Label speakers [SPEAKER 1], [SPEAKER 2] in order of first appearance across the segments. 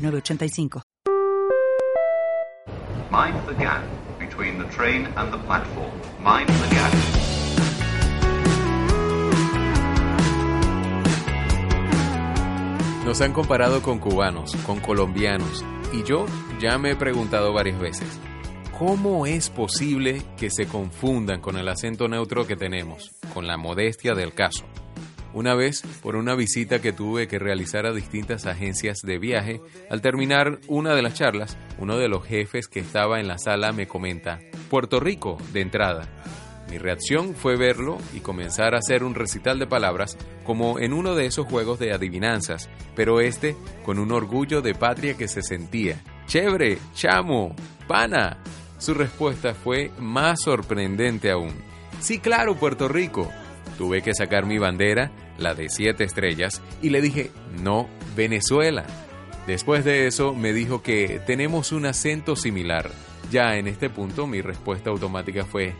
[SPEAKER 1] 985.
[SPEAKER 2] Mind the gap between the train and the platform. Mind the gap.
[SPEAKER 3] Nos han comparado con cubanos, con colombianos, y yo ya me he preguntado varias veces, ¿cómo es posible que se confundan con el acento neutro que tenemos, con la modestia del caso? Una vez, por una visita que tuve que realizar a distintas agencias de viaje, al terminar una de las charlas, uno de los jefes que estaba en la sala me comenta, Puerto Rico, de entrada. Mi reacción fue verlo y comenzar a hacer un recital de palabras como en uno de esos juegos de adivinanzas, pero este con un orgullo de patria que se sentía. Chévere, chamo, pana. Su respuesta fue más sorprendente aún. Sí, claro, Puerto Rico. Tuve que sacar mi bandera, la de siete estrellas, y le dije, no, Venezuela. Después de eso me dijo que tenemos un acento similar. Ya en este punto mi respuesta automática fue,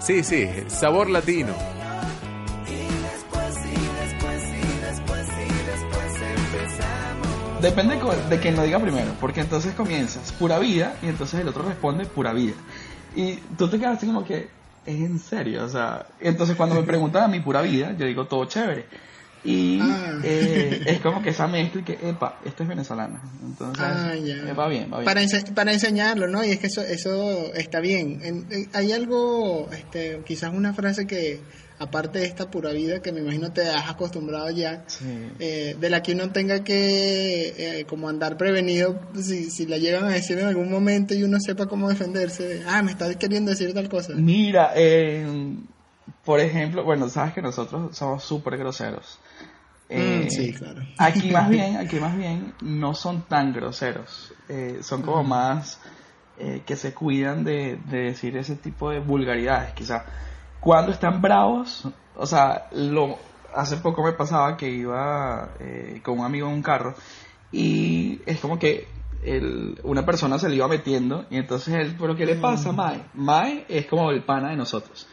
[SPEAKER 3] sí, sí, sabor latino.
[SPEAKER 4] Depende de quien lo diga primero, porque entonces comienzas pura vida y entonces el otro responde pura vida. Y tú te quedas así como que, es en serio, o sea, entonces cuando me preguntan a mi pura vida, yo digo todo chévere. Y ah. eh, es como que esa mezcla y que, epa, esto es venezolana. Entonces, ah, va bien, va bien.
[SPEAKER 5] Para, para enseñarlo, ¿no? Y es que eso, eso está bien. hay algo, este, quizás una frase que, aparte de esta pura vida que me imagino te has acostumbrado ya, eh, de la que uno tenga que eh, como andar prevenido si, si la llegan a decir en algún momento y uno sepa cómo defenderse. Ah, me estás queriendo decir tal cosa.
[SPEAKER 4] Mira, eh, por ejemplo, bueno, sabes que nosotros somos súper groseros.
[SPEAKER 5] Mm, sí, claro.
[SPEAKER 4] Aquí más bien, aquí más bien no son tan groseros, son como más que se cuidan de, de decir ese tipo de vulgaridades, quizás cuando están bravos, o sea, lo, hace poco me pasaba que iba eh, con un amigo en un carro y es como que el, una persona se le iba metiendo y entonces él, pero ¿qué le pasa, Mae? Mae es como el pana de nosotros.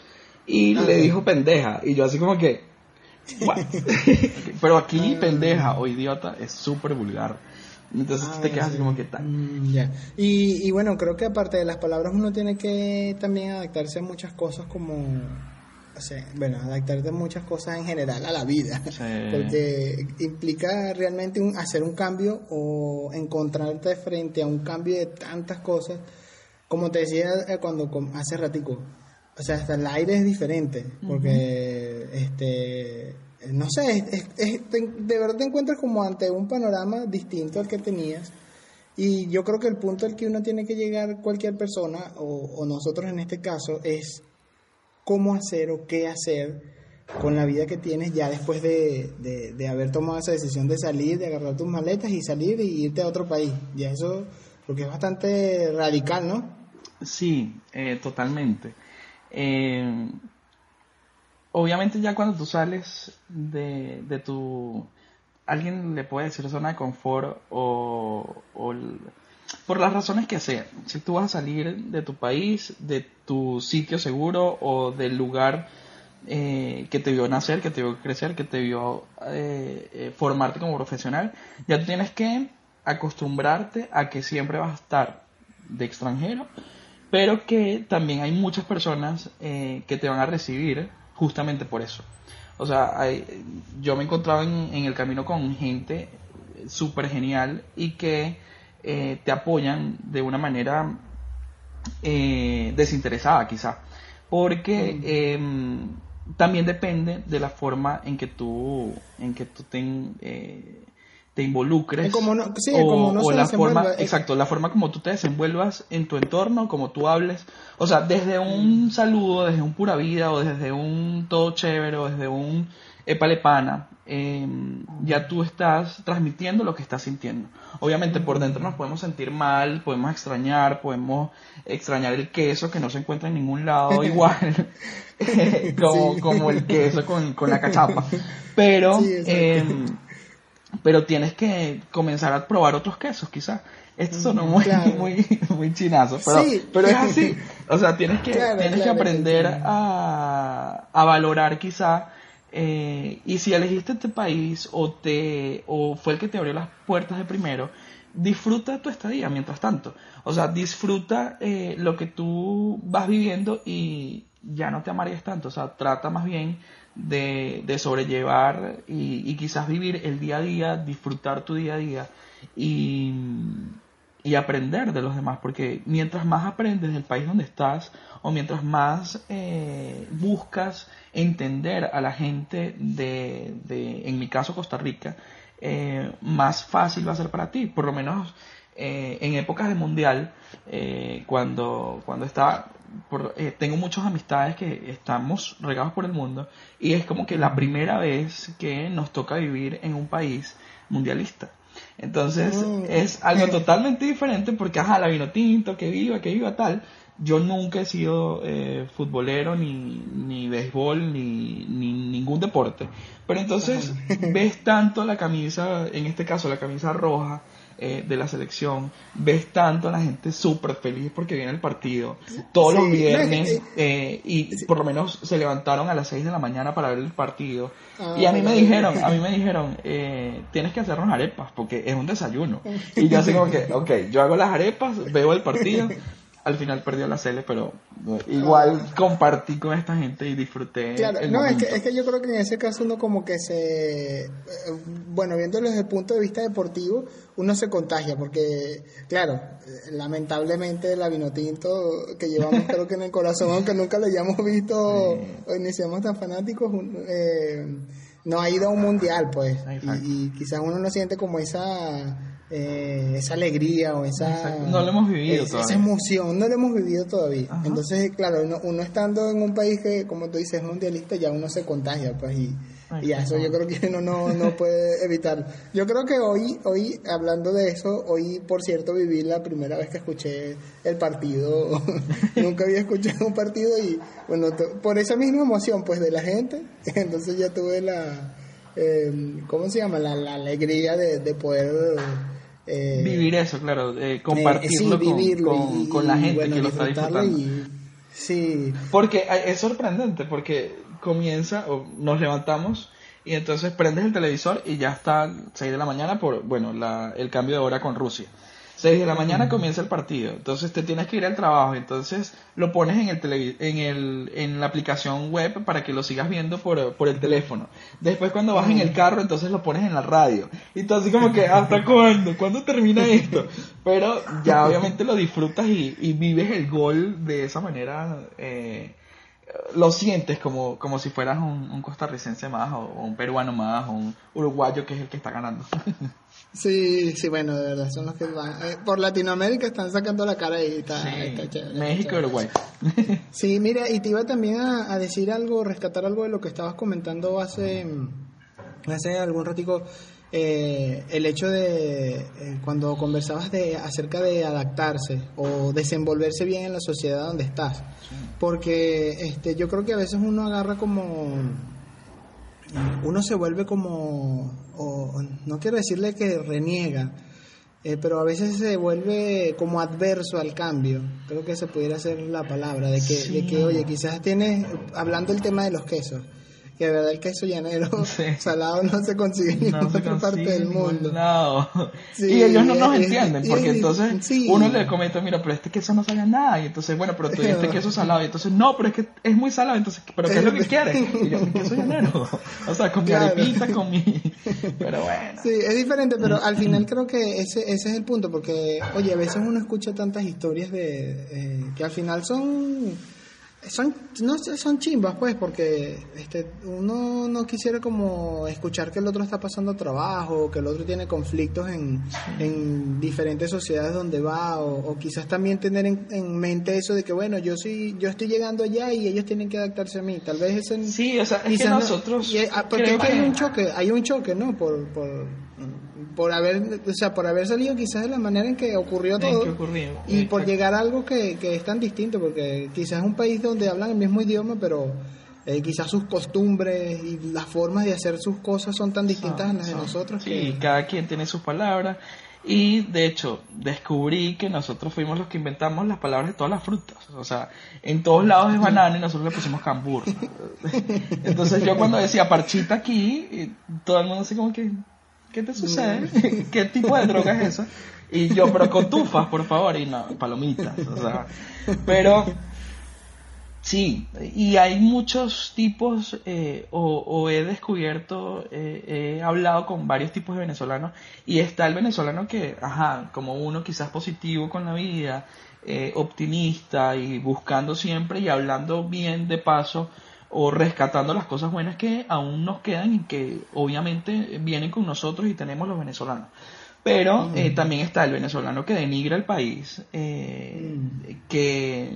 [SPEAKER 4] Y le dijo pendeja y yo así como que, pero aquí pendeja o idiota es súper vulgar. Entonces te quedas así como que tal.
[SPEAKER 5] Mm. Y, y bueno, creo que aparte de las palabras uno tiene que también adaptarse a muchas cosas como o sea, bueno, adaptarte a muchas cosas en general a la vida, porque implica realmente un, hacer un cambio o encontrarte frente a un cambio de tantas cosas, como te decía eh, cuando hace ratico, o sea, hasta el aire es diferente, porque este no sé, de verdad te encuentras como ante un panorama distinto al que tenías. Y yo creo que el punto al que uno tiene que llegar cualquier persona, o, nosotros en este caso, es cómo hacer o qué hacer con la vida que tienes ya después de, de, haber tomado esa decisión de salir, de agarrar tus maletas y salir y irte a otro país. Ya eso, porque es bastante radical, ¿no?
[SPEAKER 4] Sí, eh, totalmente. Eh, obviamente ya cuando tú sales de, de tu... Alguien le puede decir zona de confort o, por las razones que sean. Si tú vas a salir de tu país, de tu sitio seguro o del lugar eh, que te vio nacer, que te vio crecer, que te vio eh, eh, formarte como profesional, ya tú tienes que acostumbrarte a que siempre vas a estar de extranjero, pero que también hay muchas personas que te van a recibir justamente por eso. O sea, yo me encontraba en, en, el camino con gente súper genial y que eh, te apoyan de una manera eh, desinteresada quizá. Porque em, también depende de la forma en que tú, en que tú te, eh, te involucres
[SPEAKER 5] como sí, o, como
[SPEAKER 4] la forma exacto la forma como tú te desenvuelvas en tu entorno como tú hables o sea desde un saludo desde un pura vida o desde un todo chévere o desde un épale pana, em, ya tú estás transmitiendo lo que estás sintiendo. Obviamente por dentro nos podemos sentir mal, podemos extrañar, podemos extrañar el queso que no se encuentra en ningún lado igual, como, como, el queso con, con la cachapa. Pero, pero tienes que comenzar a probar otros quesos quizás. Esto sonó muy, muy, muy chinazo, pero, pero es así. O sea, tienes que, tienes que aprender a, a valorar quizá eh, y si elegiste este país o, te, o fue el que te abrió las puertas de primero, disfruta tu estadía mientras tanto. O sea, disfruta eh, lo que tú vas viviendo y ya no te amarías tanto. O sea, trata más bien de, de sobrellevar y, y, quizás vivir el día a día, disfrutar tu día a día y, y aprender de los demás, porque mientras más aprendes del país donde estás o mientras más eh, buscas entender a la gente de, de, en mi caso Costa Rica, eh, más fácil va a ser para ti, por lo menos eh, en épocas de mundial, cuando, cuando está, por, tengo muchas amistades que estamos regados por el mundo y es como que la primera vez que nos toca vivir en un país mundialista. Entonces mm. es algo totalmente diferente porque, ajá, la vino tinto, que viva, que viva tal. Yo nunca he sido eh, futbolero, ni, ni béisbol, ni, ni ningún deporte. Pero entonces ves tanto la camisa, en este caso la camisa roja, eh, de la selección, ves tanto a la gente súper feliz porque viene el partido, todos los viernes, eh, y por lo menos se levantaron a las 6 de la mañana para ver el partido. y a mí me dijeron, a mí me dijeron, eh, tienes que hacernos arepas porque es un desayuno. Y yo así como que, ok, yo hago las arepas, veo el partido, al final perdió la Cele, pero igual compartí con esta gente y disfruté.
[SPEAKER 5] Claro, no, es que, es que yo creo que en ese caso uno como que se, bueno, viéndolo desde el punto de vista deportivo, uno se contagia, porque, claro, lamentablemente la vinotinto que llevamos creo que en el corazón, aunque nunca lo hayamos visto o ni seamos tan fanáticos, eh, no ha ido a un mundial, pues, y, y quizás uno no siente como esa eh, esa alegría o esa
[SPEAKER 4] no lo hemos vivido
[SPEAKER 5] esa emoción no lo hemos vivido todavía. Entonces claro uno, estando en un país que como tú dices es mundialista ya uno se contagia pues y, y eso yo creo que uno no, no puede evitar yo creo que hoy hoy hablando de eso hoy por cierto viví la primera vez que escuché el partido. Nunca había escuchado un partido y bueno por esa misma emoción pues de la gente entonces ya tuve la eh, ¿cómo se llama? La, la alegría de, de poder
[SPEAKER 4] eh, vivir eso, claro, eh, compartirlo con, con, la gente que lo está disfrutando.
[SPEAKER 5] sí.
[SPEAKER 4] Porque es sorprendente, porque comienza, o nos levantamos y entonces prendes el televisor y ya está 6 de la mañana por, bueno, la, el cambio de hora con Rusia. 6 de la mañana comienza el partido, entonces te tienes que ir al trabajo, entonces lo pones en el en el en la aplicación web para que lo sigas viendo por, por el teléfono. Después cuando vas en el carro, entonces lo pones en la radio. Y tú así como que ¿hasta cuándo? ¿Cuándo termina esto? Pero ya obviamente lo disfrutas y, y vives el gol de esa manera eh, lo sientes como, como si fueras un, un costarricense más o, un peruano más o un uruguayo que es el que está ganando.
[SPEAKER 5] Sí, sí, bueno, de verdad, son los que van. Eh, por Latinoamérica están sacando la cara y está,
[SPEAKER 4] México y Uruguay.
[SPEAKER 5] sí, mira, y te iba también a, decir algo, rescatar algo de lo que estabas comentando hace, hace algún ratico. Eh, el hecho de eh, cuando conversabas de acerca de adaptarse o desenvolverse bien en la sociedad donde estás porque este yo creo que a veces uno agarra como uno se vuelve como, o, no quiero decirle que reniega, eh, pero a veces se vuelve como adverso al cambio. Creo que se pudiera ser la palabra, de que, de que oye, quizás tienes, hablando el tema de los quesos, que de verdad el queso llanero salado no se consigue en otra parte del mundo.
[SPEAKER 4] y ellos no nos entienden, porque entonces uno le comenta, mira, pero este queso no sabe nada, y entonces, bueno, pero tú este queso salado, y entonces, no, pero es que es muy salado, entonces, ¿pero qué es lo que quieres? Y yo, queso llanero, o sea, con mi arepita, con mi... Pero bueno.
[SPEAKER 5] Sí, es diferente, pero al final creo que ese, ese es el punto, porque, oye, a veces uno escucha tantas historias de eh, que al final son son no son chimbas pues porque este uno no quisiera como escuchar que el otro está pasando trabajo que el otro tiene conflictos en, en diferentes sociedades donde va o, quizás también tener en, mente eso de que bueno yo sí yo estoy llegando allá y ellos tienen que adaptarse a mí. Tal vez ese
[SPEAKER 4] sí o sea es que nosotros
[SPEAKER 5] ah, porque hay un choque hay un choque no por, por por haber, o sea, por haber salido quizás de la manera en que ocurrió todo y por llegar a algo que, que, es tan distinto, porque quizás es un país donde hablan el mismo idioma, pero eh, quizás sus costumbres y las formas de hacer sus cosas son tan distintas a las de nosotros.
[SPEAKER 4] Sí, cada quien tiene sus palabras. Y de hecho, descubrí que nosotros fuimos los que inventamos las palabras de todas las frutas. O sea, en todos lados es banana y nosotros le pusimos cambur. Entonces yo cuando decía parchita aquí, todo el mundo así como que, ¿qué te sucede? ¿Qué tipo de droga es esa? Y yo, pero con tufas, por favor, y no, palomitas, o sea, pero sí, y hay muchos tipos, eh, o, he descubierto, eh, he hablado con varios tipos de venezolanos, y está el venezolano que, ajá, como uno quizás positivo con la vida, eh, optimista y buscando siempre y hablando bien de paso o rescatando las cosas buenas que aún nos quedan y que obviamente vienen con nosotros y tenemos los venezolanos. Pero eh, también está el venezolano que denigra el país, eh, que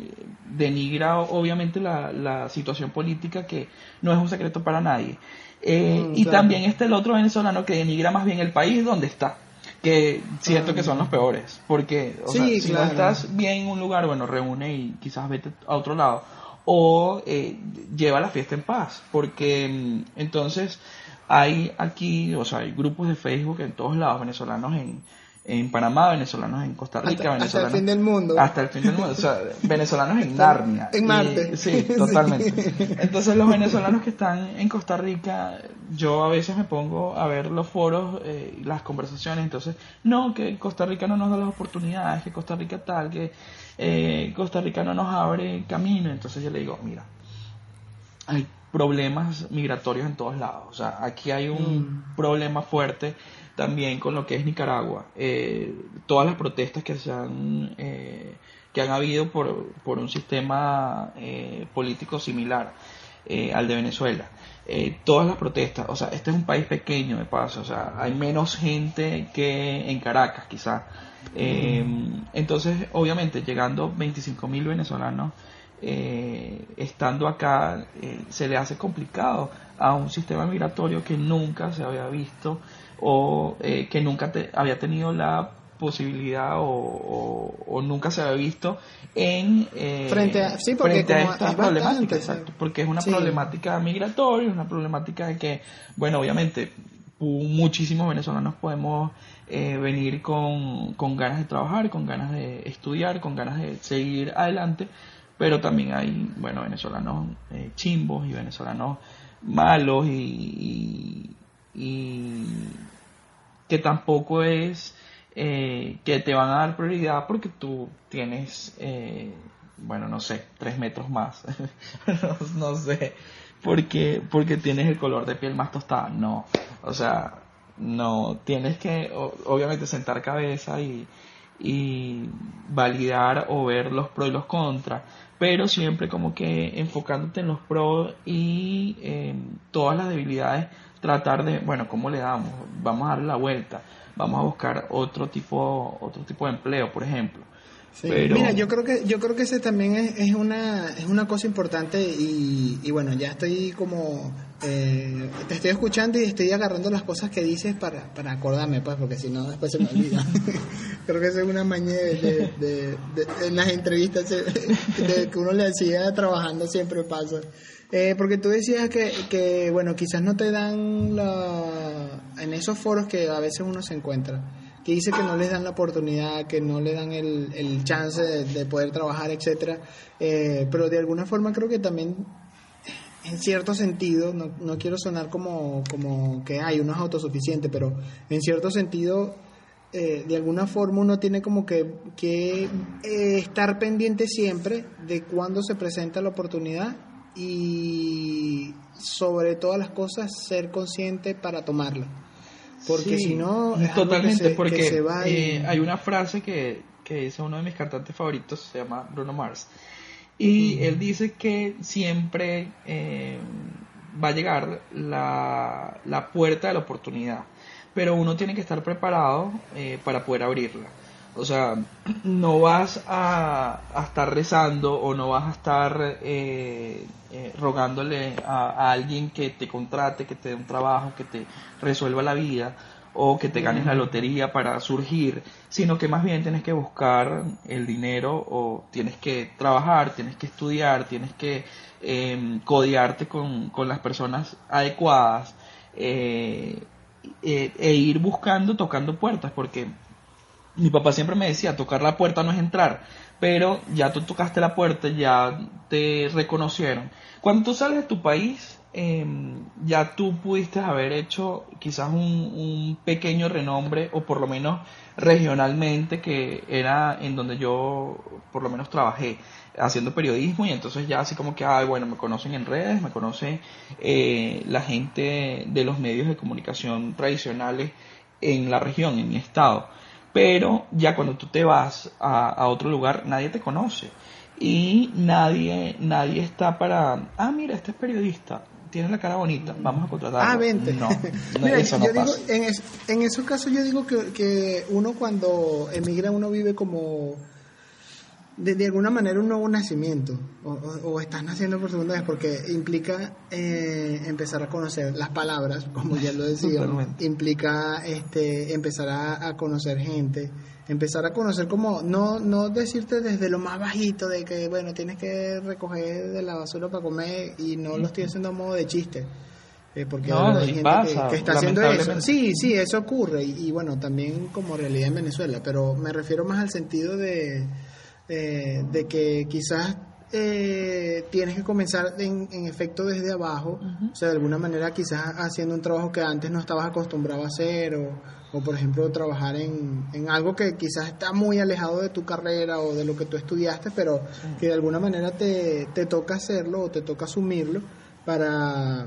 [SPEAKER 4] denigra obviamente la, situación política que no es un secreto para nadie. Eh, mm, y también está el otro venezolano que denigra más bien el país donde está que siento que son los peores, porque si no estás bien en un lugar, bueno, reúne y quizás vete a otro lado, o eh, lleva la fiesta en paz, porque mm, entonces hay aquí, o sea, hay grupos de Facebook en todos lados, venezolanos en, en Panamá, venezolanos en Costa Rica,
[SPEAKER 5] venezolanos... Hasta el fin del mundo.
[SPEAKER 4] Hasta el fin del mundo, o sea, venezolanos en Narnia.
[SPEAKER 5] En Marte.
[SPEAKER 4] sí, totalmente. Entonces los venezolanos que están en Costa Rica, yo a veces me pongo a ver los foros, eh, las conversaciones, entonces, no, que Costa Rica no nos da las oportunidades, que Costa Rica tal, que eh, Costa Rica no nos abre camino, entonces yo le digo, mira, hay problemas migratorios en todos lados, o sea, aquí hay un mm. problema fuerte también con lo que es Nicaragua. Eh, todas las protestas que se han, eh, que han habido por, por un sistema eh, político similar al de Venezuela. todas las protestas, o sea, este es un país pequeño de paso, o sea, hay menos gente que en Caracas quizás. entonces, obviamente, llegando 25 mil venezolanos estando acá, se le hace complicado a un sistema migratorio que nunca se había visto o eh, que nunca había tenido la posibilidad o, nunca se había visto en
[SPEAKER 5] eh, frente a, sí,
[SPEAKER 4] porque esta problemática, exacto, porque es una problemática migratoria, una problemática de que, bueno, obviamente muchísimos venezolanos podemos eh, venir con, con ganas de trabajar, con ganas de estudiar, con ganas de seguir adelante, pero también hay, bueno, venezolanos chimbos y venezolanos malos y, y que tampoco es eh, que te van a dar prioridad porque tú tienes, eh, bueno, no sé, tres metros más, no, sé, porque, porque tienes el color de piel más tostada, no, o sea, no, tienes que obviamente sentar cabeza y, y validar o ver los pros y los contras, pero siempre como que enfocándote en los pros y en todas las debilidades tratar de, bueno, ¿cómo le damos? Vamos a darle la vuelta, vamos a buscar otro tipo, otro tipo de empleo, por ejemplo.
[SPEAKER 5] Mira, yo creo que yo creo que ese también es, una es una cosa importante y, y bueno, ya estoy como eh, te estoy escuchando y estoy agarrando las cosas que dices para, para acordarme, pues, porque si no después se me olvida. creo que esa es una maña de, en las entrevistas de, que uno le hacía trabajando siempre pasa. Eh, porque tú decías que, que, bueno, quizás no te dan la, en esos foros que a veces uno se encuentra, que dice que no les dan la oportunidad, que no le dan el, el chance de, poder trabajar, etcétera. Eh, pero de alguna forma creo que también, en cierto sentido, no, no quiero sonar como, como que hay uno es autosuficiente, pero en cierto sentido eh, de alguna forma uno tiene como que, que estar pendiente siempre de cuándo se presenta la oportunidad y sobre todas las cosas ser consciente para tomarla. Porque si no,
[SPEAKER 4] totalmente, porque eh, hay una frase que, que dice uno de mis cantantes favoritos, se llama Bruno Mars, Y él dice que siempre eh, va a llegar la, la, puerta de la oportunidad, pero uno tiene que estar preparado eh, para poder abrirla. O sea, no vas a, estar rezando o no vas a estar eh, rogándole a, a, alguien que te contrate, que te dé un trabajo, que te resuelva la vida o que te ganes la lotería para surgir, sino que más bien tienes que buscar el dinero o tienes que trabajar, tienes que estudiar, tienes que eh, codearte con, las personas adecuadas eh, eh, e ir buscando, tocando puertas, porque mi papá siempre me decía, tocar la puerta no es entrar, pero ya tú tocaste la puerta, ya te reconocieron. Cuando tú sales de tu país, Em, ya tú pudiste haber hecho quizás un, pequeño renombre o por lo menos regionalmente que era en donde yo por lo menos trabajé haciendo periodismo y entonces ya así como que, ay, bueno, me conocen en redes, me conoce eh, la gente de los medios de comunicación tradicionales en la región, en mi estado. Pero ya cuando tú te vas a, a otro lugar, nadie te conoce y nadie nadie está para ah mira este es periodista tienes la cara bonita, vamos a contratar.
[SPEAKER 5] Ah, vente. No, eso no pasa. en, en esos casos yo digo que, que uno cuando emigra, uno vive como de, alguna manera un nuevo nacimiento o, estás naciendo por segunda vez porque implica eh, empezar a conocer las palabras como ya lo decía implica este empezar a, conocer gente empezar a conocer como no no decirte desde lo más bajito de que bueno tienes que recoger de la basura para comer y no lo estoy haciendo a modo de chiste eh, porque hay gente que, está haciendo eso. sí sí eso ocurre y bueno también como realidad en Venezuela pero me refiero más al sentido de eh, de que quizás eh, tienes que comenzar en, efecto desde abajo, o sea, de alguna manera quizás haciendo un trabajo que antes no estabas acostumbrado a hacer, o, por ejemplo trabajar en, en, algo que quizás está muy alejado de tu carrera o de lo que tú estudiaste, pero que de alguna manera te, te toca hacerlo o te toca asumirlo para,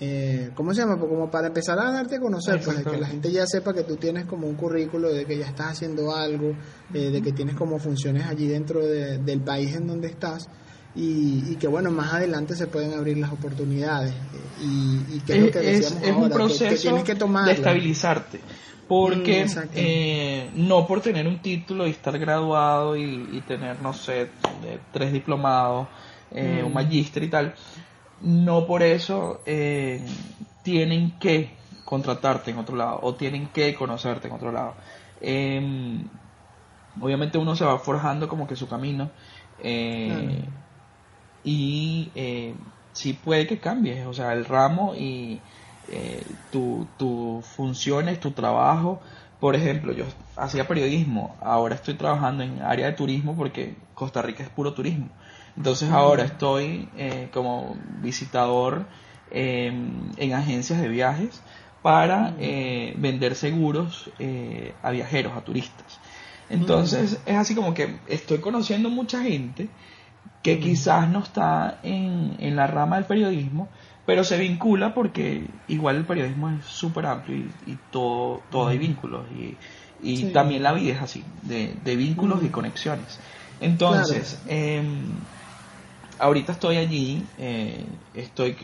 [SPEAKER 5] eh, ¿cómo se llama? Pues como para empezar a darte a conocer, pues que la gente ya sepa que tú tienes como un currículo de que ya estás haciendo algo, eh, de que tienes como funciones allí dentro del país en donde estás. Y, que bueno, más adelante se pueden abrir las oportunidades. Y, que es, lo que decíamos
[SPEAKER 4] es, un proceso que, de estabilizarte. Porque mm, eh, no por tener un título y estar graduado y, tener, no sé, tres diplomados, un mm. magíster y tal, no por eso eh, tienen que contratarte en otro lado o tienen que conocerte en otro lado. Em, obviamente uno se va forjando como que su camino eh, y eh, sí puede que cambies, o sea, el ramo y tus tu funciones, tu trabajo. Por ejemplo, yo hacía periodismo, ahora estoy trabajando en área de turismo porque Costa Rica es puro turismo. Entonces ahora estoy eh, como visitador em, en agencias de viajes para eh, vender seguros eh, a viajeros, a turistas. Entonces es así como que estoy conociendo mucha gente que quizás no está en, en la rama del periodismo, pero se vincula porque igual el periodismo es súper amplio y, todo, todo hay vínculos y, y también la vida es así, de, de vínculos y conexiones. Entonces, em, ahorita estoy allí, eh, estoy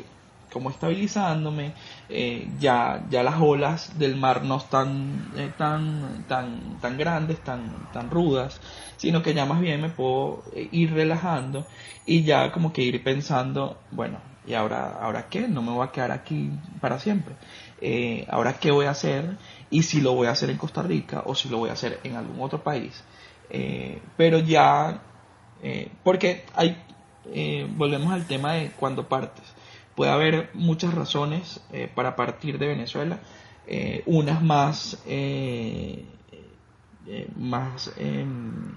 [SPEAKER 4] como estabilizándome, eh, ya, ya las olas del mar no están eh, tan, tan, tan grandes, tan, tan rudas, sino que ya más bien me puedo ir relajando y ya como que ir pensando, bueno, ¿y ahora, ahora qué? No me voy a quedar aquí para siempre. ¿Ahora qué voy a hacer? Y si lo voy a hacer en Costa Rica o si lo voy a hacer en algún otro país. pero ya, porque hay eh, volvemos al tema de cuando partes. Puede haber muchas razones eh, para partir de Venezuela, eh, unas más, más em,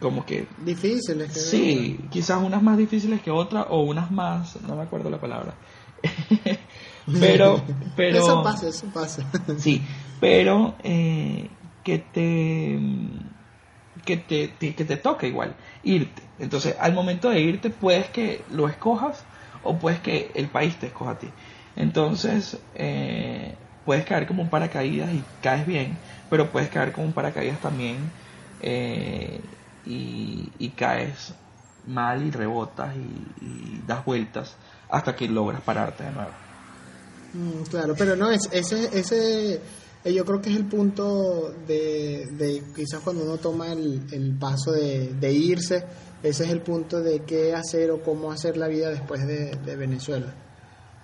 [SPEAKER 4] como que
[SPEAKER 5] difíciles.
[SPEAKER 4] sí, quizás unas más difíciles que otras o unas más, no me acuerdo la palabra. pero, pero
[SPEAKER 5] eso pasa, eso pasa.
[SPEAKER 4] sí, pero que te que te, que te toca igual irte. Entonces, al momento de irte, puedes que lo escojas o puedes que el país te escoja a ti. Entonces, eh, puedes caer como un paracaídas y caes bien, pero puedes caer como un paracaídas también eh, y, caes mal y rebotas y, das vueltas hasta que logras pararte de nuevo.
[SPEAKER 5] Mm, claro, pero no, es, ese, yo creo que es el punto de, de quizás cuando uno toma el, el paso de, de, irse, ese es el punto de qué hacer o cómo hacer la vida después de, de Venezuela.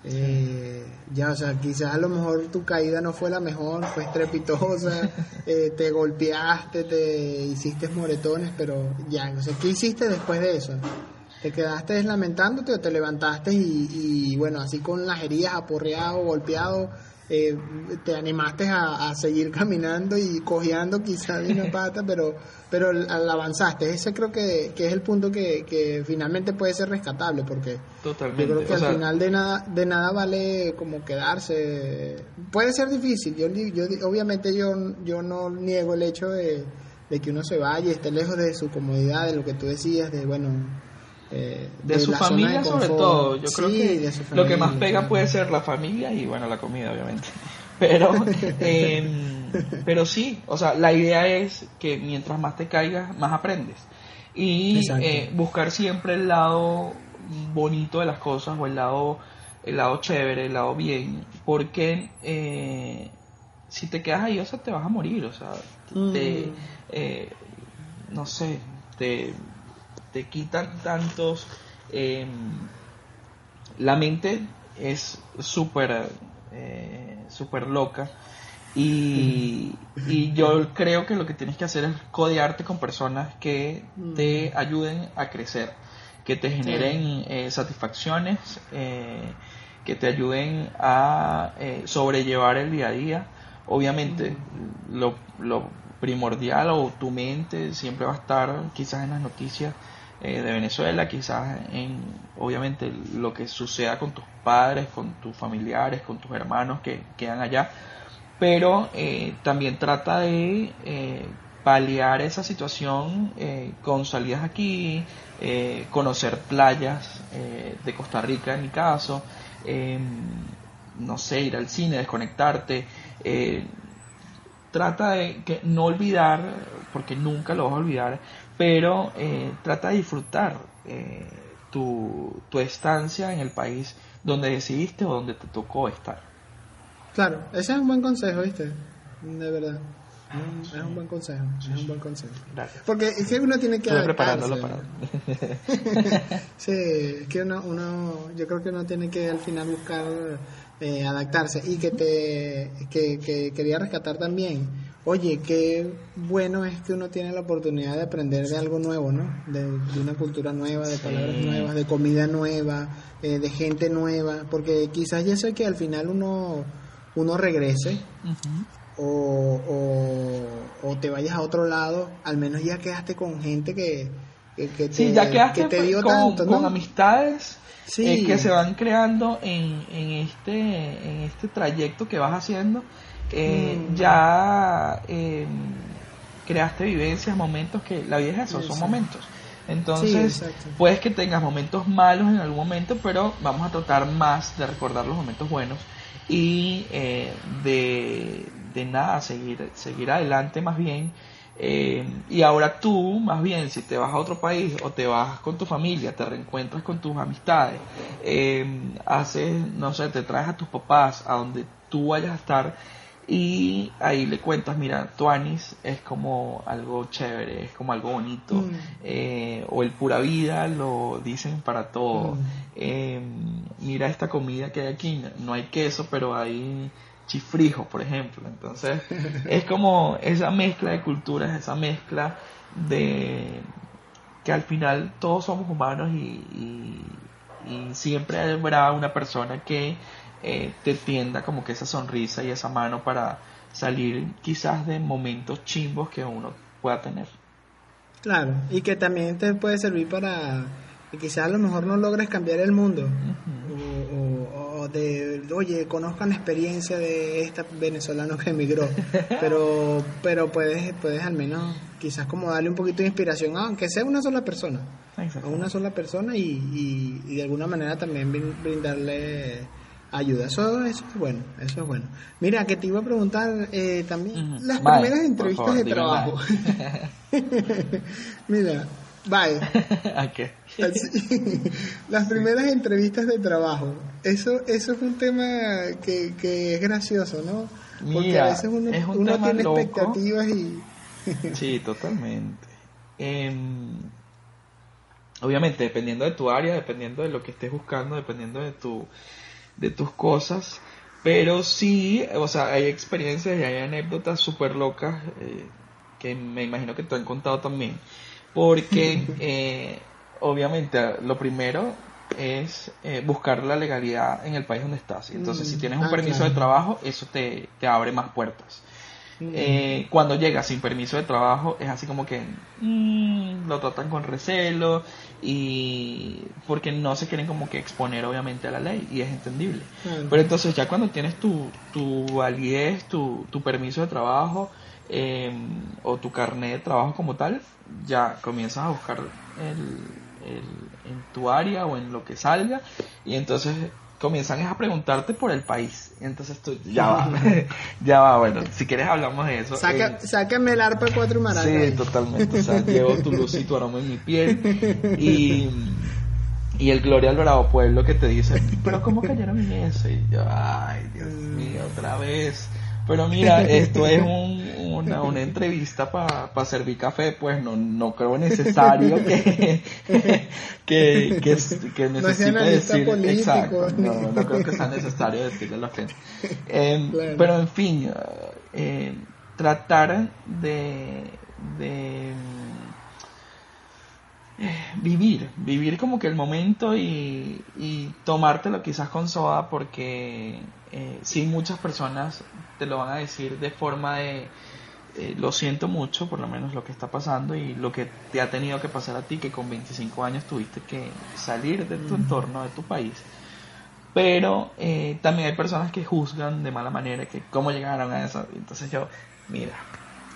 [SPEAKER 5] Eh, ya, o sea, quizás a lo mejor tu caída no fue la mejor, fue estrepitosa, eh, te golpeaste, te hiciste moretones, pero ya, o sea, ¿qué hiciste después de eso? ¿Te quedaste lamentándote o te levantaste y, y bueno, así con las heridas aporreado, golpeado, eh, te animaste a, seguir caminando y cojeando quizás de una pata, pero, pero al avanzaste. Ese creo que, es el punto que, finalmente puede ser rescatable, porque
[SPEAKER 4] Totalmente.
[SPEAKER 5] yo creo que al final de nada, de nada vale como quedarse. Puede ser difícil, yo, yo obviamente yo, yo no niego el hecho de, de que uno se vaya y esté lejos de su comodidad, de lo que tú decías, de bueno
[SPEAKER 4] eh, de, su familia sobre todo. Yo creo que lo que más pega puede ser la familia y bueno, la comida obviamente. Pero, em, pero sí, o sea, la idea es que mientras más te caigas, más aprendes. Y eh, buscar siempre el lado bonito de las cosas o el lado, el lado chévere, el lado bien, porque eh, si te quedas ahí, o sea, te vas a morir, o sea, te, mm. no sé, te te quitan tantos... Em, la mente es súper eh, súper loca. Y, y, yo creo que lo que tienes que hacer es codearte con personas que te ayuden a crecer, que te generen eh, satisfacciones, eh, que te ayuden a sobrellevar el día a día. Obviamente lo, lo primordial o tu mente siempre va a estar quizás en las noticias eh, de Venezuela, quizás en obviamente lo que suceda con tus padres, con tus familiares, con tus hermanos que quedan allá, pero eh, también trata de eh, paliar esa situación con salidas aquí, conocer playas de Costa Rica en mi caso, em, no sé, ir al cine, desconectarte trata de que no olvidar, porque nunca lo vas a olvidar, pero eh, trata de disfrutar eh, tu, tu estancia en el país donde decidiste o donde te tocó estar.
[SPEAKER 5] Claro, ese es un buen consejo, ¿viste? De verdad. Es un buen consejo, es un buen consejo.
[SPEAKER 4] Gracias.
[SPEAKER 5] Porque es que uno tiene que
[SPEAKER 4] Estoy preparándolo para...
[SPEAKER 5] sí, es que uno, uno, yo creo que uno tiene que al final buscar eh, adaptarse. Y que te, que, que quería rescatar también oye, qué bueno es que uno tiene la oportunidad de aprender de algo nuevo, ¿no? De, una cultura nueva, de palabras nuevas, de comida nueva, eh, de gente nueva, porque quizás ya sé que al final uno, uno regrese o, o, te vayas a otro lado, al menos ya quedaste con gente que, que, te,
[SPEAKER 4] sí, ya quedaste te dio con, tanto, con amistades eh, que se van creando en, en, este, en este trayecto que vas haciendo eh, mm. ya eh, creaste vivencias, momentos que la vida es eso, son momentos. Entonces, puedes que tengas momentos malos en algún momento, pero vamos a tratar más de recordar los momentos buenos y eh, de, de, nada, seguir, seguir adelante más bien. Y ahora tú, más bien, si te vas a otro país o te vas con tu familia, te reencuentras con tus amistades, haces, no sé, te traes a tus papás a donde tú vayas a estar, y ahí le cuentas, mira, Tuanis es como algo chévere, es como algo bonito, mm. eh, o el pura vida lo dicen para todo. Mm. Eh, mira esta comida que hay aquí, no hay queso, pero hay chifrijos, por ejemplo. Entonces, es como esa mezcla de culturas, esa mezcla de que al final todos somos humanos y, y siempre habrá una persona que eh, te tienda como que esa sonrisa y esa mano para salir quizás de momentos chimbos que uno pueda tener.
[SPEAKER 5] Claro, y que también te puede servir para que quizás a lo mejor no logres cambiar el mundo de, oye, conozcan la experiencia de este venezolano que emigró, pero pero puedes puedes al menos quizás como darle un poquito de inspiración, aunque sea una sola persona, a una sola persona y, y de alguna manera también brindarle ayuda. Eso, eso es bueno, eso es bueno. Mira, que te iba a preguntar eh, también las primeras entrevistas de trabajo. Mira, Vale.
[SPEAKER 4] ¿A qué?
[SPEAKER 5] Las primeras entrevistas de trabajo. Eso, eso es un tema que, que es gracioso, ¿no? Porque a veces uno, tiene expectativas y...
[SPEAKER 4] sí, totalmente. Em, obviamente, dependiendo de tu área, dependiendo de lo que estés buscando, dependiendo de, tu, de tus cosas, pero sí, o sea, hay experiencias y hay anécdotas súper locas eh, que me imagino que te han contado también. Porque, eh, obviamente, lo primero es eh, buscar la legalidad en el país donde estás. Entonces, si mm. tienes un ah, permiso de trabajo, eso te, te abre más puertas. Mm. Eh, cuando llegas sin permiso de trabajo es así como que mm, lo tratan con recelo y porque no se quieren como que exponer obviamente a la ley y es entendible. Pero entonces ya cuando tienes tu, tu validez, tu, tu permiso de trabajo eh, o tu carnet de trabajo como tal, ya comienzas a buscar el, el, en tu área o en lo que salga y entonces comienzan a preguntarte por el país. Entonces tú, ya va, ya va, bueno, si quieres hablamos de eso.
[SPEAKER 5] Saca, eh, sácame el arpa cuatro maracas.
[SPEAKER 4] Sí, totalmente, o sea, llevo tu luz y tu aroma en mi piel y, y el Gloria al Bravo Pueblo que te dice, pero ¿cómo cayeron en eso? Y yo, ay, Dios mío, otra vez. Pero mira, esto es una, una, entrevista para servir café, pues no, no creo necesario que, que, que, que necesite decir. Exacto, no, no creo que sea necesario decirle a la gente. Em, pero en fin, eh, tratar de, de eh, vivir, vivir como que el momento y, y tomártelo quizás con soda porque eh, sí muchas personas te lo van a decir de forma de eh, lo siento mucho, por lo menos lo que está pasando y lo que te ha tenido que pasar a ti, que con 25 años tuviste que salir de tu entorno, de tu país. Pero eh, también hay personas que juzgan de mala manera que cómo llegaron a eso. Entonces yo, mira,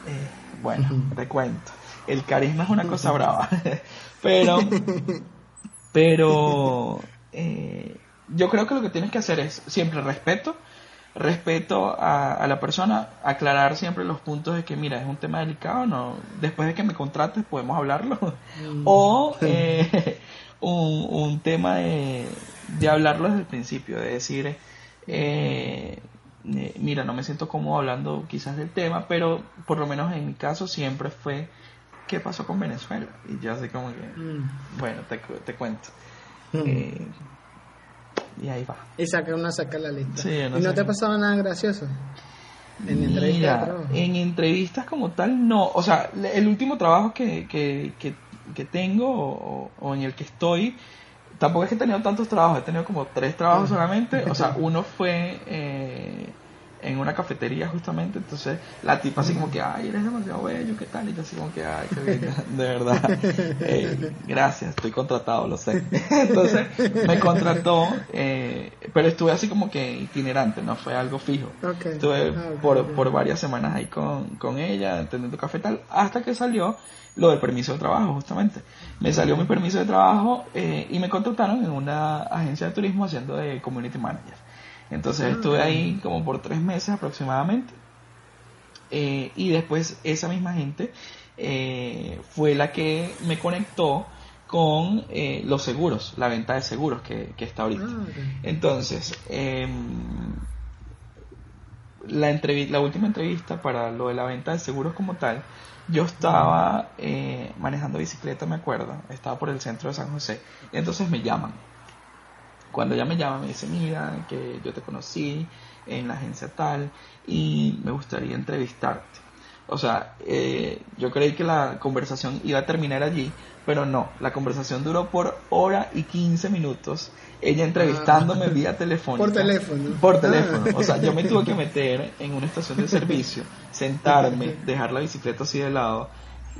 [SPEAKER 4] eh, bueno, te cuento. El carisma es una cosa brava. pero, pero yo creo que lo que tienes que hacer es siempre respeto respeto a, la persona, aclarar siempre los puntos de que, mira, es un tema delicado, no después de que me contrates podemos hablarlo. Mm. o eh, un, tema de, de, hablarlo desde el principio, de decir, eh, eh, mira, no me siento cómodo hablando quizás del tema, pero por lo menos en mi caso siempre fue, ¿qué pasó con Venezuela? Y yo así como que, mm. bueno, te, te cuento. Mm y ahí va.
[SPEAKER 5] Y saca una saca la lista. ¿Y no te ha pasado nada gracioso? En entrevistas.
[SPEAKER 4] En entrevistas como tal, no. O sea, el último trabajo que, que, que, tengo o, en el que estoy, tampoco es que he tenido tantos trabajos, he tenido como tres trabajos solamente. O sea, uno fue eh, en una cafetería justamente, entonces la tipa así como que, ay, eres demasiado bello, ¿qué tal? Y yo así como que, ay, qué bien, de verdad, eh, gracias, estoy contratado, lo sé. entonces me contrató, eh, pero estuve así como que itinerante, no fue algo fijo. Estuve ah, por, por varias semanas ahí con, con ella, teniendo café tal, hasta que salió lo del permiso de trabajo, justamente. Me salió mi permiso de trabajo eh, y me contrataron en una agencia de turismo haciendo de community manager. Entonces ah, estuve ahí como por tres meses aproximadamente. Eh, y después esa misma gente eh, fue la que me conectó con eh, los seguros, la venta de seguros que, está ahorita. Ah, Entonces, em, la, la última entrevista para lo de la venta de seguros como tal, yo estaba manejando bicicleta, me acuerdo, estaba por el centro de San José, y entonces me llaman cuando ella me llama, me dice, mira, que yo te conocí en la agencia tal y me gustaría entrevistarte. O sea, eh, yo creí que la conversación iba a terminar allí, pero no, la conversación duró por hora y 15 minutos, ella entrevistándome ah. vía telefónica.
[SPEAKER 5] Por teléfono.
[SPEAKER 4] Por ah. teléfono. O sea, yo me tuve que meter en una estación de servicio, sentarme, dejar la bicicleta así de lado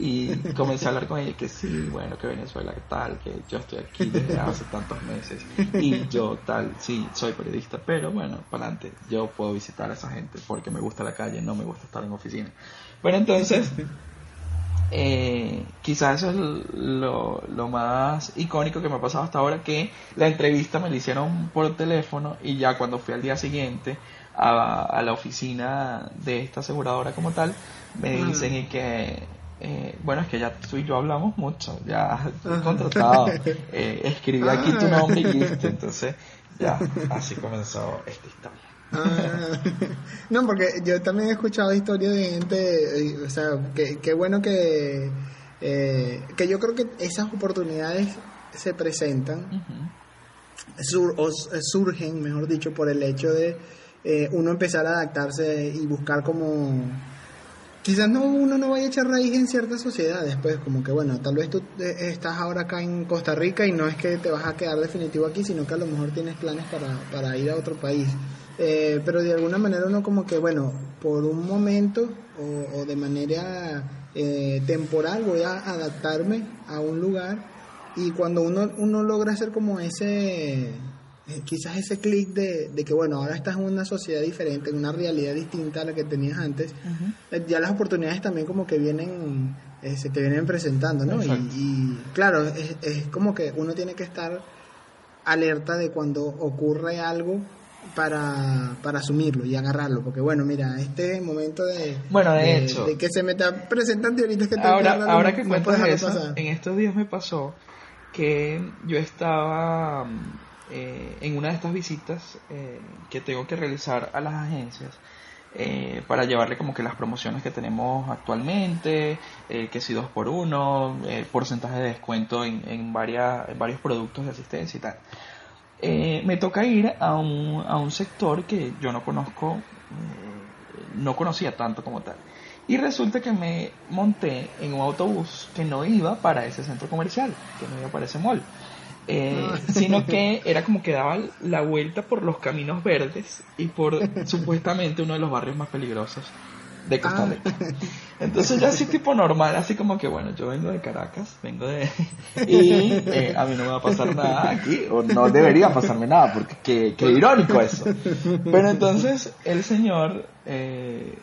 [SPEAKER 4] y comencé a hablar con ella que sí, bueno, que Venezuela, que tal, que yo estoy aquí desde hace tantos meses y yo tal, sí, soy periodista, pero bueno, para adelante, yo puedo visitar a esa gente porque me gusta la calle, no me gusta estar en oficina. Bueno, entonces, eh, quizás eso es lo, lo más icónico que me ha pasado hasta ahora, que la entrevista me la hicieron por teléfono y ya cuando fui al día siguiente a, a la oficina de esta aseguradora como tal, me dicen que eh, bueno, es que ya tú y yo hablamos mucho, ya estoy contratado, eh, escribí aquí tu nombre y listo, entonces ya, así comenzó esta historia.
[SPEAKER 5] Ah, no, porque yo también he escuchado historias de gente, eh, o sea, que, que bueno que, eh, que yo creo que esas oportunidades se presentan, sur, o surgen, mejor dicho, por el hecho de eh, uno empezar a adaptarse y buscar como quizás no uno no vaya a echar raíz en ciertas sociedades, pues como que bueno, tal vez tú eh, estás ahora acá en Costa Rica y no es que te vas a quedar definitivo aquí, sino que a lo mejor tienes planes para, para ir a otro país. Eh, pero de alguna manera uno como que bueno, por un momento o, de manera eh, temporal voy a adaptarme a un lugar y cuando uno, uno logra hacer como ese eh, quizás ese clic de, que, bueno, ahora estás en una sociedad diferente, en una realidad distinta a la que tenías antes, eh, ya las oportunidades también como que vienen, eh, se te vienen presentando, ¿no? Y, claro, es, es, como que uno tiene que estar alerta de cuando ocurre algo para, para asumirlo y agarrarlo, porque bueno, mira, este momento de,
[SPEAKER 4] bueno, de, hecho,
[SPEAKER 5] de que se me está presentando ahorita que
[SPEAKER 4] ahora, ahora que cuentas eso, en estos días me pasó que yo estaba eh, en una de estas visitas eh, que tengo que realizar a las agencias eh, para llevarle como que las promociones que tenemos actualmente, que si dos por uno, porcentaje de descuento en, en, varias, varios productos de asistencia y tal. me toca ir a un, a un sector que yo no conozco, no conocía tanto como tal. Y resulta que me monté en un autobús que no iba para ese centro comercial, que no iba para ese mall. Eh, sino que era como que daba la vuelta por los caminos verdes y por supuestamente uno de los barrios más peligrosos de Costa ah. Rica. Entonces ya así tipo normal, así como que bueno, yo vengo de Caracas, vengo de... y eh, a mí no me va a pasar nada aquí, o no debería pasarme nada, porque qué, irónico eso. Pero entonces el señor, eh,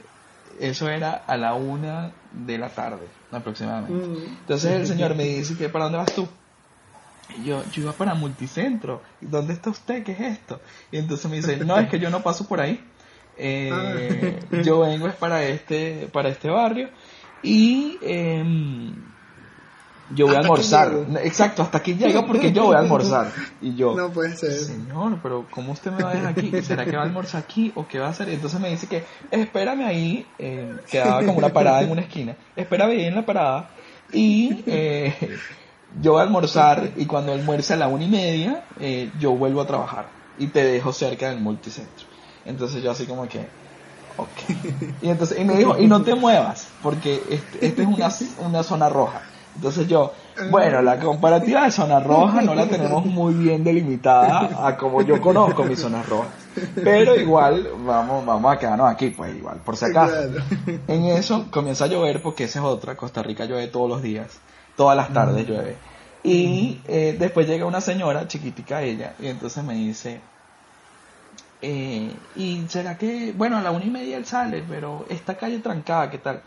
[SPEAKER 4] eso era a la una de la tarde aproximadamente. Mm. Entonces el señor me dice que ¿para dónde vas tú? Yo, yo iba para multicentro. ¿Dónde está usted? ¿Qué es esto? Y entonces me dice, no, es que yo no paso por ahí. Eh, ah. yo vengo es para este, para este barrio. Y em, yo voy a almorzar. Exacto, hasta aquí llego porque yo voy a almorzar. Y yo,
[SPEAKER 5] no puede ser.
[SPEAKER 4] Señor, pero ¿cómo usted me va a dejar aquí? ¿Será que va a almorzar aquí o qué va a hacer? Entonces me dice que espérame ahí, eh, quedaba como una parada en una esquina. Espérame ahí en la parada y eh, yo voy a almorzar y cuando almuerce a la una y media, eh, yo vuelvo a trabajar y te dejo cerca del multicentro. Entonces yo así como que, ok. Y entonces, y me dijo, y no te muevas, porque esta este es una, una zona roja. Entonces yo, bueno, la comparativa de zona roja no la tenemos muy bien delimitada a como yo conozco mis zonas rojas. Pero igual, vamos, vamos a quedarnos aquí, pues igual, por si acaso. En eso comienza a llover porque esa es otra, Costa Rica llueve todos los días todas las tardes llueve. Y eh, después llega una señora, chiquitica ella, y entonces me dice, eh, ¿y será que, bueno, a la una y media él sale, pero esta calle trancada, ¿qué tal?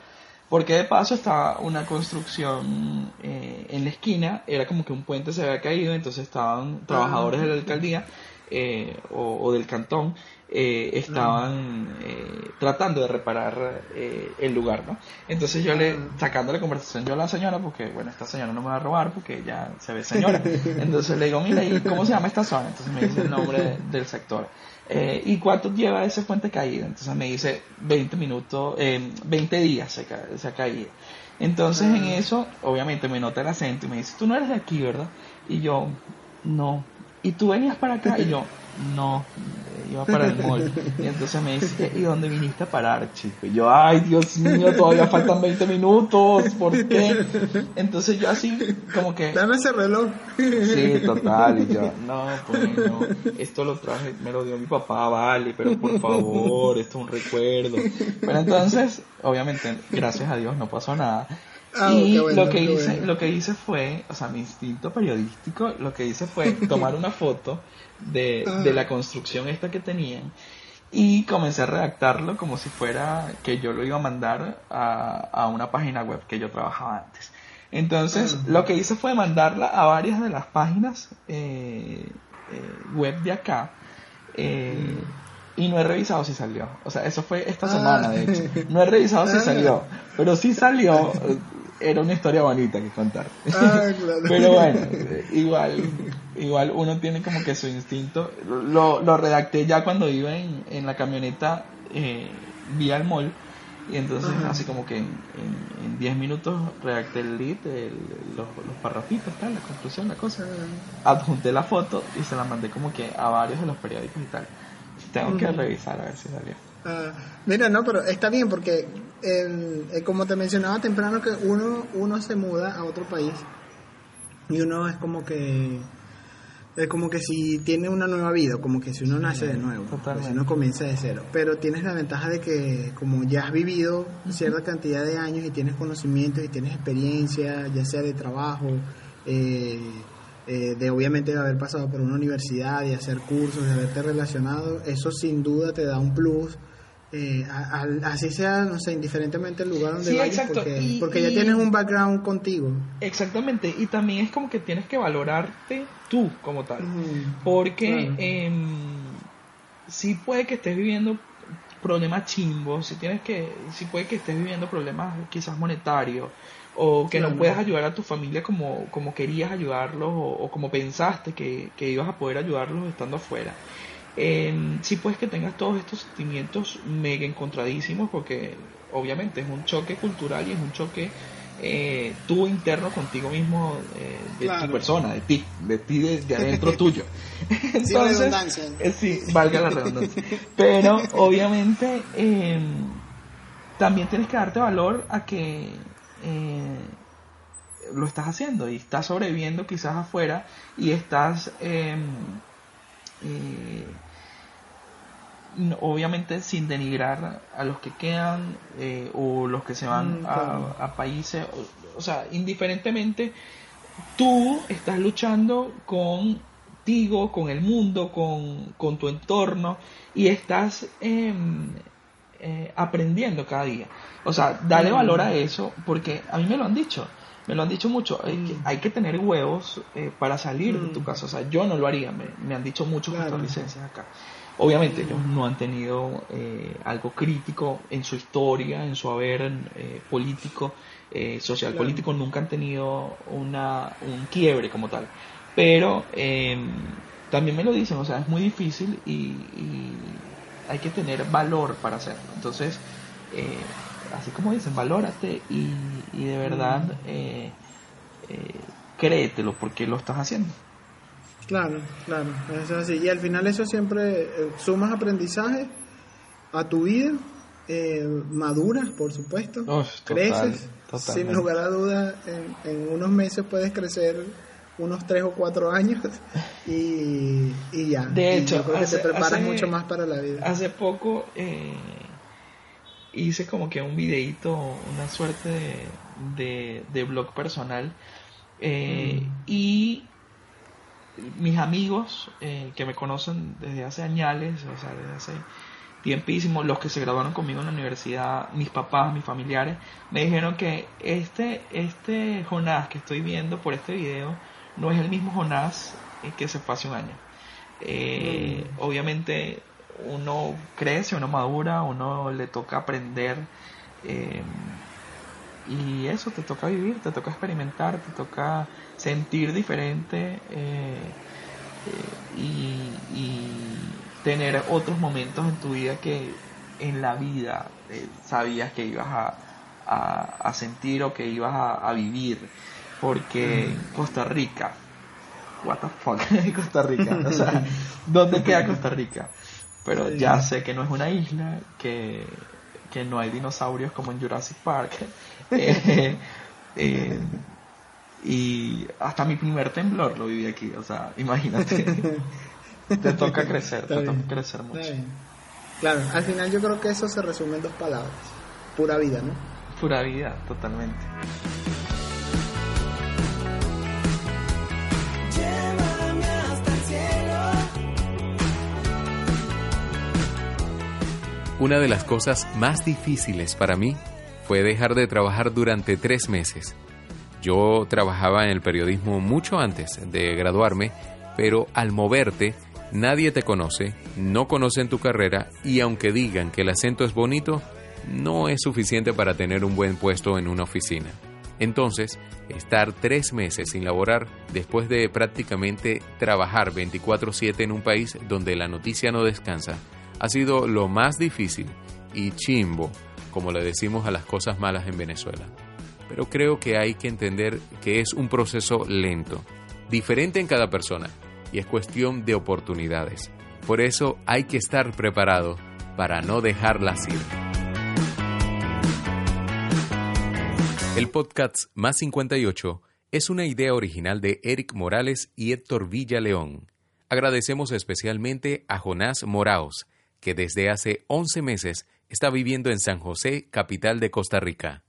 [SPEAKER 4] Porque de paso estaba una construcción eh, en la esquina, era como que un puente se había caído, entonces estaban trabajadores de la alcaldía o, del cantón eh, estaban eh, tratando de reparar eh, el lugar, ¿no? Entonces yo le, sacando la conversación yo a la señora, porque bueno, esta señora no me va a robar porque ya se ve señora. Entonces le digo, mira, ¿y cómo se llama esta zona? Entonces me dice el nombre del sector. ¿Y cuánto lleva ese puente caído? Entonces me dice 20 minutos, 20 días se, se ha caído. Entonces en eso, obviamente me nota el acento y me dice, tú no eres de aquí, ¿verdad? Y yo, no. ¿Y tú venías para acá? Y yo, no, iba para el mall. Y entonces me dice, ¿y dónde viniste a parar, chico? Y yo, ay, Dios mío, todavía faltan 20 minutos, ¿por qué? Entonces yo así, como que...
[SPEAKER 5] Dame ese reloj.
[SPEAKER 4] Sí, total, y yo, no, pues no, esto lo traje, me lo dio mi papá, vale, pero por favor, esto es un recuerdo. Pero entonces, obviamente, gracias a Dios no pasó nada. Ah, y lo que hice, lo que hice fue, o sea, mi instinto periodístico, lo que hice fue tomar una foto de, ah. de la construcción esta que tenían y comencé a redactarlo como si fuera que yo lo iba a mandar a, a una página web que yo trabajaba antes. Entonces, ah. lo que hice fue mandarla a varias de las páginas eh, eh, web de acá. Eh, y no he revisado si salió. O sea, eso fue esta semana, de hecho. No he revisado si salió, pero sí salió era una historia bonita que contar.
[SPEAKER 5] Ah, claro.
[SPEAKER 4] Pero bueno, igual, igual uno tiene como que su instinto. Lo, lo redacté ya cuando iba en, en la camioneta eh, vía el mall. Y entonces,
[SPEAKER 5] Ajá.
[SPEAKER 4] así como que en 10 minutos redacté el lead, el- los, los parrafitos, tal, la conclusión, la cosa. Adjunté la foto y se la mandé como que a varios de los periódicos y tal. Tengo que revisar a ver si salió.
[SPEAKER 5] Ah, mira, no, pero está bien porque el- eh, como te mencionaba temprano que uno uno se muda a otro país y uno es como que es como que si tiene una nueva vida, como que si uno nace de nuevo,
[SPEAKER 4] totalmente.
[SPEAKER 5] si uno comienza de cero. Pero tienes la ventaja de que como ya has vivido cierta cantidad de años y tienes conocimientos y tienes experiencia, ya sea de trabajo, eh, eh, de obviamente de haber pasado por una universidad, de hacer cursos, de haberte relacionado, eso sin duda te da un plus. Eh, a- así sea, no sé, indiferentemente el lugar donde
[SPEAKER 4] Sí,
[SPEAKER 5] vayas,
[SPEAKER 4] exacto.
[SPEAKER 5] porque,
[SPEAKER 4] Y-
[SPEAKER 5] porque ya tienes un background contigo.
[SPEAKER 4] Exactamente, y también es como que tienes que valorarte tú como tal. Porque
[SPEAKER 5] Claro.
[SPEAKER 4] em, sí puede que estés viviendo problemas chimbos, si tienes que, sí puede que estés viviendo problemas quizás monetarios, o que
[SPEAKER 5] Claro.
[SPEAKER 4] no puedas ayudar a tu familia como, como querías ayudarlos, o, o como pensaste que, que ibas a poder ayudarlos estando afuera. Em, sí puedes que tengas todos estos sentimientos mega encontradísimos, porque obviamente es un choque cultural y es un choque eh, tú interno contigo mismo, eh, de
[SPEAKER 5] Claro.
[SPEAKER 4] tu persona, de ti, de ti, de, de adentro tuyo.
[SPEAKER 5] Sin redundancia.
[SPEAKER 4] eh, sí, valga la redundancia. Pero obviamente eh, también tienes que darte valor a que eh, lo estás haciendo y estás sobreviviendo quizás afuera y estás eh, eh, obviamente sin denigrar a los que quedan eh, o los que se van
[SPEAKER 5] Mm,
[SPEAKER 4] a, países, o, o sea, indiferentemente, tú estás luchando contigo, con el mundo, con, con tu entorno y estás em, eh, aprendiendo cada día. O sea, dale
[SPEAKER 5] Mm.
[SPEAKER 4] valor a eso porque a mí me lo han dicho. Me lo han dicho mucho, hay, que,
[SPEAKER 5] Mm.
[SPEAKER 4] hay que tener huevos eh, para salir de tu
[SPEAKER 5] Mm.
[SPEAKER 4] casa. O sea, yo no lo haría, me, me han dicho muchos
[SPEAKER 5] Claro.
[SPEAKER 4] licencias acá. Obviamente ellos no han tenido eh, algo crítico en su historia, en su haber eh, político, eh, social
[SPEAKER 5] Claro.
[SPEAKER 4] político, nunca han tenido una, un quiebre como tal. Pero eh, también me lo dicen, o sea, es muy difícil y, y hay que tener valor para hacerlo. Entonces, eh, así como dicen, valórate y, y de verdad eh, eh, créetelo porque lo estás haciendo.
[SPEAKER 5] Claro, claro, es así. Y al final eso siempre eh, sumas aprendizaje a tu vida, eh, maduras, por supuesto,
[SPEAKER 4] Uf, total,
[SPEAKER 5] creces,
[SPEAKER 4] totalmente.
[SPEAKER 5] sin lugar a dudas, en, en unos meses puedes crecer unos tres o cuatro años y, y ya.
[SPEAKER 4] De hecho,
[SPEAKER 5] yo creo que te preparas
[SPEAKER 4] hace-
[SPEAKER 5] mucho más para la vida.
[SPEAKER 4] Hace poco eh, hice como que un videito, una suerte de, de, de blog personal eh, y mis amigos eh, que me conocen desde hace años, o sea, desde hace tiempísimo, los que se graduaron conmigo en la universidad, mis papás, mis familiares, me dijeron que este, este Jonás que estoy viendo por este video no es el mismo Jonás eh, que se fue hace un año. Eh, Obviamente uno crece, uno madura, uno le toca aprender y eso te toca vivir, te toca experimentar, te toca sentir diferente eh, eh, y, y tener otros momentos en tu vida que en la vida eh, sabías que ibas a, a, a sentir o que ibas a, a vivir porque Costa Rica what the fuck Costa Rica o sea ¿dónde queda Costa Rica? pero ya sé que no es una isla que, que no hay dinosaurios como en Jurassic Park Eh, eh, y hasta mi primer temblor lo viví aquí o sea imagínate te toca crecer
[SPEAKER 5] Está
[SPEAKER 4] te
[SPEAKER 5] bien,
[SPEAKER 4] toca crecer mucho.
[SPEAKER 5] Claro, al final yo creo que eso se resume en dos palabras. Pura vida, ¿no?
[SPEAKER 4] pura vida totalmente
[SPEAKER 3] Una de las cosas más difíciles para mí fue dejar de trabajar durante tres meses. Yo trabajaba en el periodismo mucho antes de graduarme, pero al moverte nadie te conoce, no conocen tu carrera y aunque digan que el acento es bonito, no es suficiente para tener un buen puesto en una oficina. Entonces, estar tres meses sin laborar después de prácticamente trabajar 24/7 en un país donde la noticia no descansa, ha sido lo más difícil y chimbo, como le decimos a las cosas malas en Venezuela. Pero creo que hay que entender que es un proceso lento, diferente en cada persona, y es cuestión de oportunidades. Por eso hay que estar preparado para no dejarlas ir. El podcast Más 58 es una idea original de Eric Morales y Héctor Villaleón. Agradecemos especialmente a Jonás Moraos, que desde hace 11 meses está viviendo en San José, capital de Costa Rica.